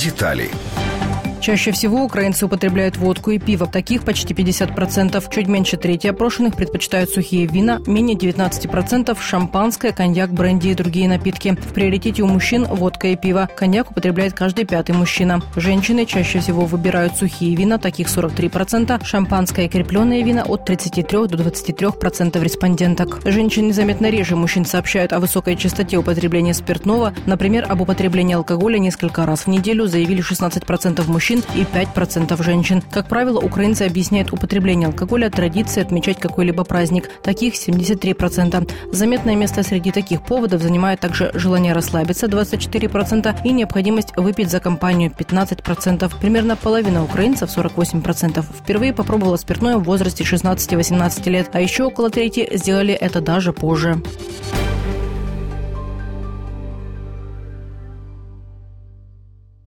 детали. Чаще всего украинцы употребляют водку и пиво. Таких почти 50%. Чуть меньше трети опрошенных предпочитают сухие вина, менее 19% шампанское, коньяк, бренди и другие напитки. В приоритете у мужчин водка и пиво. Коньяк употребляет каждый пятый мужчина. Женщины чаще всего выбирают сухие вина, таких 43%, шампанское и крепленные вина от 33 до 23% респонденток. Женщины заметно реже мужчин сообщают о высокой частоте употребления спиртного. Например, об употреблении алкоголя несколько раз в неделю заявили 16% мужчин мужчин и 5% женщин. Как правило, украинцы объясняют употребление алкоголя традицией отмечать какой-либо праздник. Таких 73%. Заметное место среди таких поводов занимает также желание расслабиться 24% и необходимость выпить за компанию 15%. Примерно половина украинцев, 48%, впервые попробовала спиртное в возрасте 16-18 лет, а еще около трети сделали это даже позже.